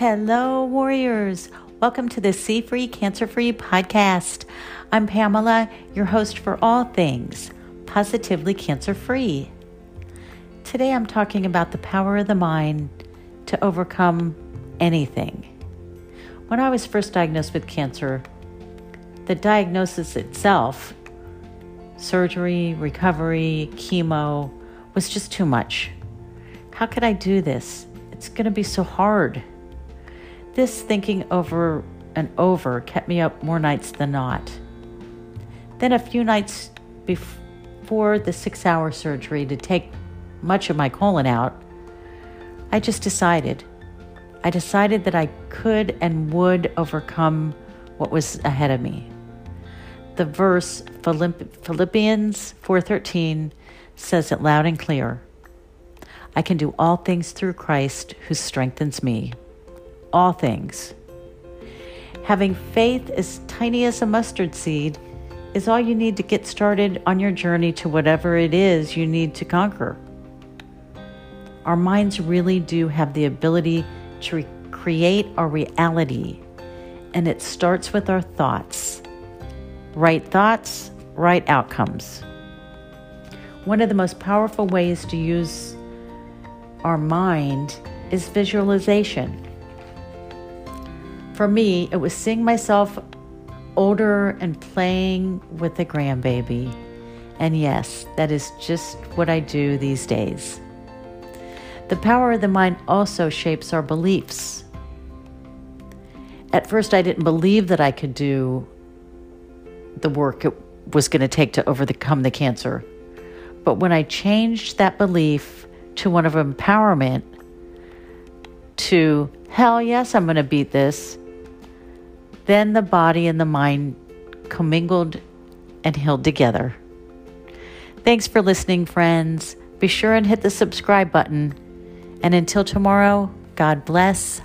Hello, warriors. Welcome to the See Free, Cancer Free podcast. I'm Pamela, your host for all things positively cancer free. Today I'm talking about the power of the mind to overcome anything. When I was first diagnosed with cancer, the diagnosis itself, surgery, recovery, chemo, was just too much. How could I do this? It's going to be so hard. This thinking over and over kept me up more nights than not. Then, a few nights before the six hour surgery to take much of my colon out, I just decided. I decided that I could and would overcome what was ahead of me. The verse Philippians 4:13 says it loud and clear. I can do all things through Christ who strengthens me all things. Having faith as tiny as a mustard seed is all you need to get started on your journey to whatever it is you need to conquer. Our minds really do have the ability to re- create our reality, and it starts with our thoughts. Right thoughts, right outcomes. One of the most powerful ways to use our mind is visualization. For me, it was seeing myself older and playing with a grandbaby. And yes, that is just what I do these days. The power of the mind also shapes our beliefs. At first, I didn't believe that I could do the work it was going to take to overcome the cancer. But when I changed that belief to one of empowerment, to hell yes, I'm going to beat this, then the body and the mind commingled and healed together. Thanks for listening, friends. Be sure and hit the subscribe button. And until tomorrow, God bless